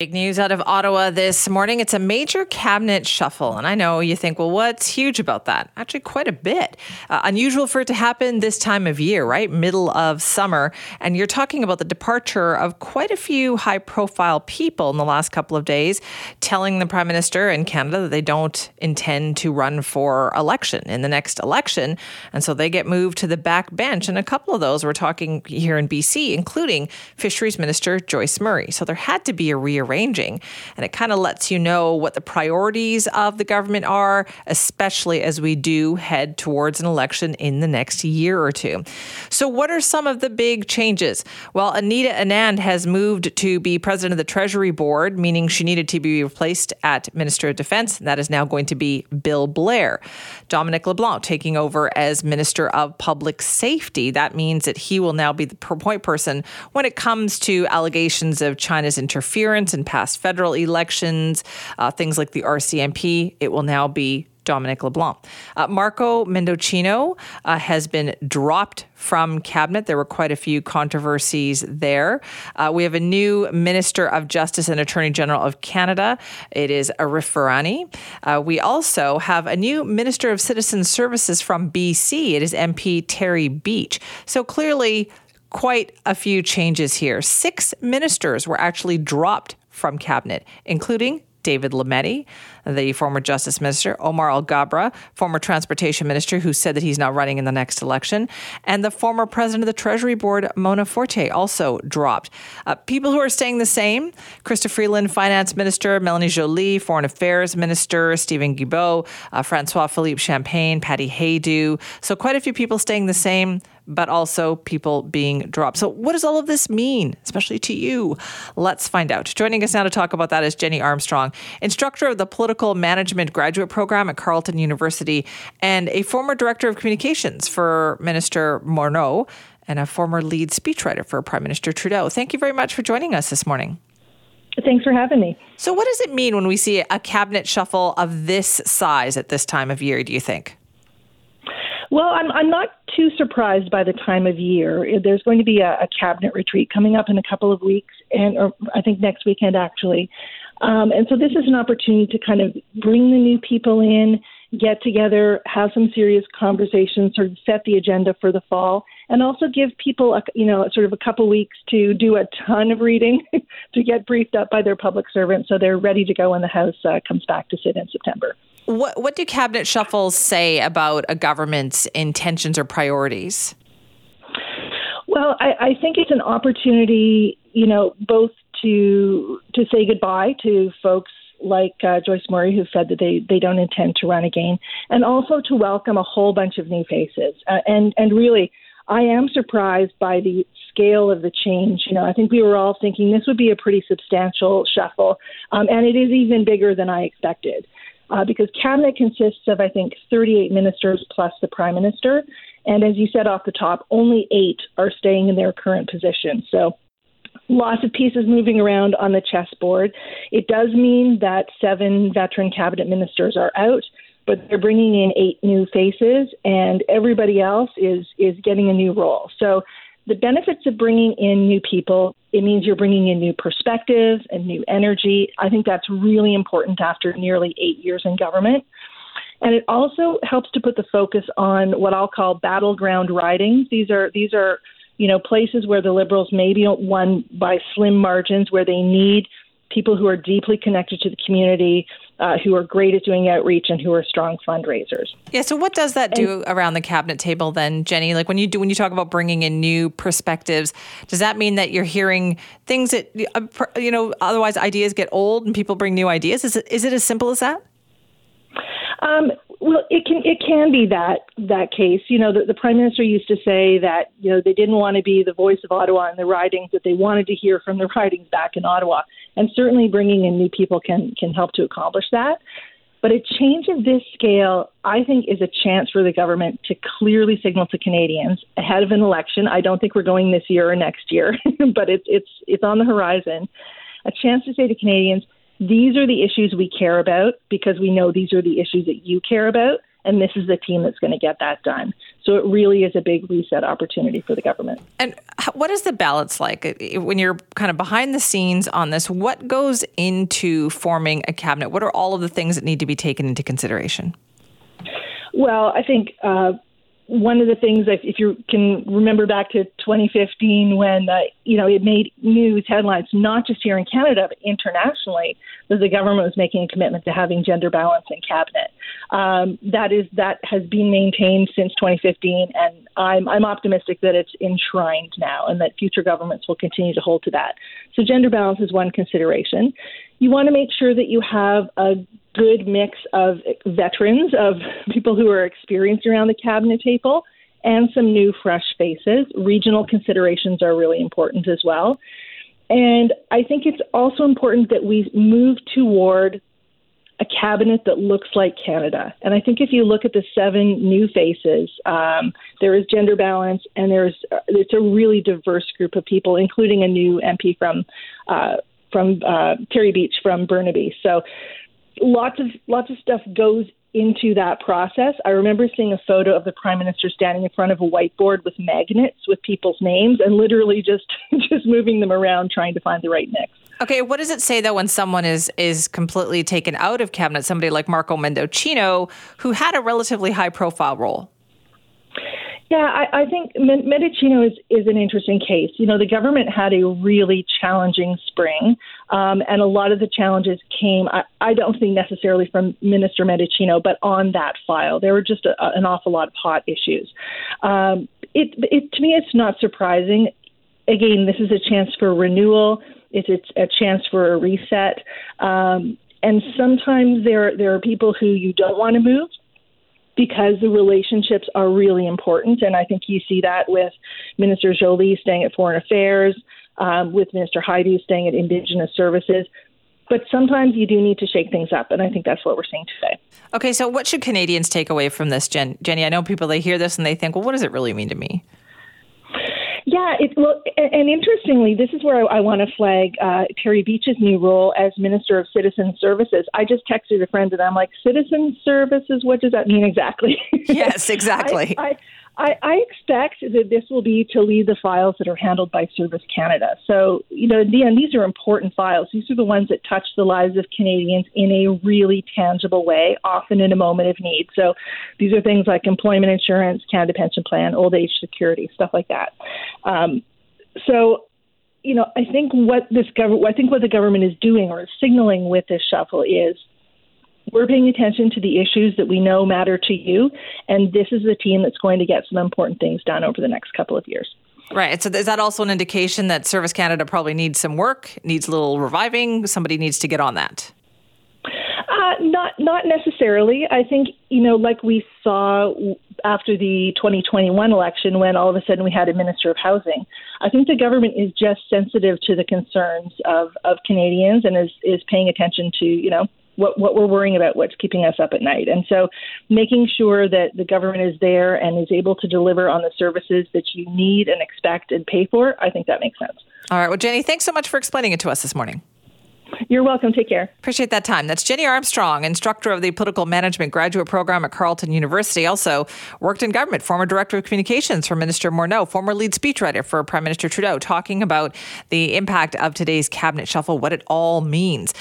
Big news out of Ottawa this morning. It's a major cabinet shuffle. And I know you think, well, what's huge about that? Actually, quite a bit. Uh, unusual for it to happen this time of year, right? Middle of summer. And you're talking about the departure of quite a few high profile people in the last couple of days, telling the Prime Minister in Canada that they don't intend to run for election in the next election. And so they get moved to the back bench. And a couple of those we're talking here in BC, including Fisheries Minister Joyce Murray. So there had to be a rearrangement arranging. And it kind of lets you know what the priorities of the government are, especially as we do head towards an election in the next year or two. So, what are some of the big changes? Well, Anita Anand has moved to be president of the Treasury Board, meaning she needed to be replaced at Minister of Defense. And That is now going to be Bill Blair. Dominic LeBlanc taking over as Minister of Public Safety. That means that he will now be the point person when it comes to allegations of China's interference in past federal elections, uh, things like the RCMP. It will now be Dominic LeBlanc. Uh, Marco Mendicino uh, has been dropped from cabinet. There were quite a few controversies there. Uh, we have a new Minister of Justice and Attorney General of Canada. It is Arif Virani. Uh, we also have a new Minister of Citizen Services from BC. It is MP Terry Beech. So clearly, quite a few changes here. Six ministers were actually dropped from cabinet, including David Lametti, the former Justice Minister, Omar Alghabra, former Transportation Minister, who said that he's not running in the next election, and the former President of the Treasury Board, Mona Fortier, also dropped. Uh, people who are staying the same Chrystia Freeland, Finance Minister, Melanie Joly, Foreign Affairs Minister, Stephen Guilbeault, uh, Francois Philippe Champagne, Patty Hajdu. So, quite a few people staying the same but also people being dropped. So, what does all of this mean, especially to you? Let's find out. Joining us now to talk about that is Jeni Armstrong, instructor of the Political Management Graduate Program at Carleton University and a former Director of Communications for Minister Morneau and a former lead speechwriter for Prime Minister Trudeau. Thank you very much for joining us this morning. Thanks for having me. So, what does it mean when we see a cabinet shuffle of this size at this time of year, do you think? Well, I'm, I'm not too surprised by the time of year. There's going to be a, a cabinet retreat coming up in a couple of weeks, and or I think next weekend actually. Um, and so this is an opportunity to kind of bring the new people in, get together, have some serious conversations, sort of set the agenda for the fall, and also give people, a, you know, sort of a couple weeks to do a ton of reading to get briefed up by their public servants so they're ready to go when the House uh, comes back to sit in September. What, what do cabinet shuffles say about a government's intentions or priorities? Well, I, I think it's an opportunity, you know, both to to say goodbye to folks like uh, Joyce Murray, who said that they, they don't intend to run again, and also to welcome a whole bunch of new faces. Uh, and and really, I am surprised by the scale of the change. You know, I think we were all thinking this would be a pretty substantial shuffle, um, and it is even bigger than I expected. Uh, because cabinet consists of, I think, 38 ministers plus the prime minister. And as you said off the top, only eight are staying in their current position. So lots of pieces moving around on the chessboard. It does mean that seven veteran cabinet ministers are out, but they're bringing in eight new faces, and everybody else is is getting a new role. So the benefits of bringing in new people it means you're bringing in new perspective and new energy. I think that's really important after nearly eight years in government. And it also helps to put the focus on what i'll call battleground ridings these are these are you know, places where the Liberals maybe won by slim margins, where they need people who are deeply connected to the community, uh, who are great at doing outreach, and who are strong fundraisers. Yeah. So, what does that do and, around the cabinet table then, Jeni? Like when you do when you talk about bringing in new perspectives, does that mean that you're hearing things that uh, you know otherwise ideas get old and people bring new ideas? Is it is it as simple as that? Um, well, it can it can be that that case. You know, the, the prime minister used to say that you know they didn't want to be the voice of Ottawa in the ridings, that they wanted to hear from the ridings back in Ottawa, and certainly bringing in new people can can help to accomplish that. But a change of this scale, I think, is a chance for the government to clearly signal to Canadians ahead of an election. I don't think we're going this year or next year, but it's it's it's on the horizon. A chance to say to Canadians, these are the issues we care about because we know these are the issues that you care about, and this is the team that's going to get that done. So it really is a big reset opportunity for the government. And what is the balance like when you're kind of behind the scenes on this? What goes into forming a cabinet? What are all of the things that need to be taken into consideration? Well, I think uh, one of the things, if, if you can remember back to 2015, when uh, you know it made news headlines, not just here in Canada but internationally, that the government was making a commitment to having gender balance in cabinet. Um, that is that has been maintained since 2015, and I'm I'm optimistic that it's enshrined now, and that future governments will continue to hold to that. So gender balance is one consideration. You want to make sure that you have a good mix of veterans, of people who are experienced around the cabinet table, and some new, fresh faces. Regional considerations are really important as well. And I think it's also important that we move toward a cabinet that looks like Canada. And I think if you look at the seven new faces, um, there is gender balance, and there's it's a really diverse group of people, including a new MP from uh, from uh, Terry Beech from Burnaby. So lots of lots of stuff goes into that process. I remember seeing a photo of the prime minister standing in front of a whiteboard with magnets with people's names and literally just just moving them around trying to find the right mix. Okay, what does it say though when someone is is completely taken out of cabinet? Somebody like Marco Mendicino, who had a relatively high profile role. Yeah, I, I think Mendicino is, is an interesting case. You know, the government had a really challenging spring, um, and a lot of the challenges came, I, I don't think necessarily from Minister Mendicino, but on that file. There were just a, an awful lot of hot issues. Um, it, it, to me, it's not surprising. Again, this is a chance for renewal. It's, it's a chance for a reset. Um, and sometimes there there are people who you don't want to move because the relationships are really important. And I think you see that with Minister Joly staying at Foreign Affairs, um, with Minister Hajdu staying at Indigenous Services. But sometimes you do need to shake things up, and I think that's what we're seeing today. Okay, so what should Canadians take away from this, Jen- Jeni? I know people they hear this and they think, well, what does it really mean to me? Yeah, it, well, and interestingly, this is where I, I want to flag uh, Terry Beech's new role as Minister of Citizen Services. I just texted a friend and I'm like, citizen services, what does that mean exactly? Yes, exactly. I, I, I, expect that this will be to lead the files that are handled by Service Canada. So, you know, the, these are important files. These are the ones that touch the lives of Canadians in a really tangible way, often in a moment of need. So, these are things like employment insurance, Canada Pension Plan, old age security, stuff like that. Um, so, you know, I think what this government, I think what the government is doing or is signaling with this shuffle is we're paying attention to the issues that we know matter to you, and this is the team that's going to get some important things done over the next couple of years. Right. So is that also an indication that Service Canada probably needs some work, needs a little reviving? Somebody needs to get on that. Not not necessarily. I think you know, like we saw after the 2021 election, when all of a sudden we had a minister of housing. I think the government is just sensitive to the concerns of of Canadians and is is paying attention to you know what, what we're worrying about, what's keeping us up at night. And so making sure that the government is there and is able to deliver on the services that you need and expect and pay for, I think that makes sense. All right. Well, Jeni, thanks so much for explaining it to us this morning. You're welcome. Take care. Appreciate that time. That's Jeni Armstrong, instructor of the Political Management Graduate Program at Carleton University. Also worked in government, former director of communications for Minister Morneau, former lead speechwriter for Prime Minister Trudeau, talking about the impact of today's cabinet shuffle, what it all means.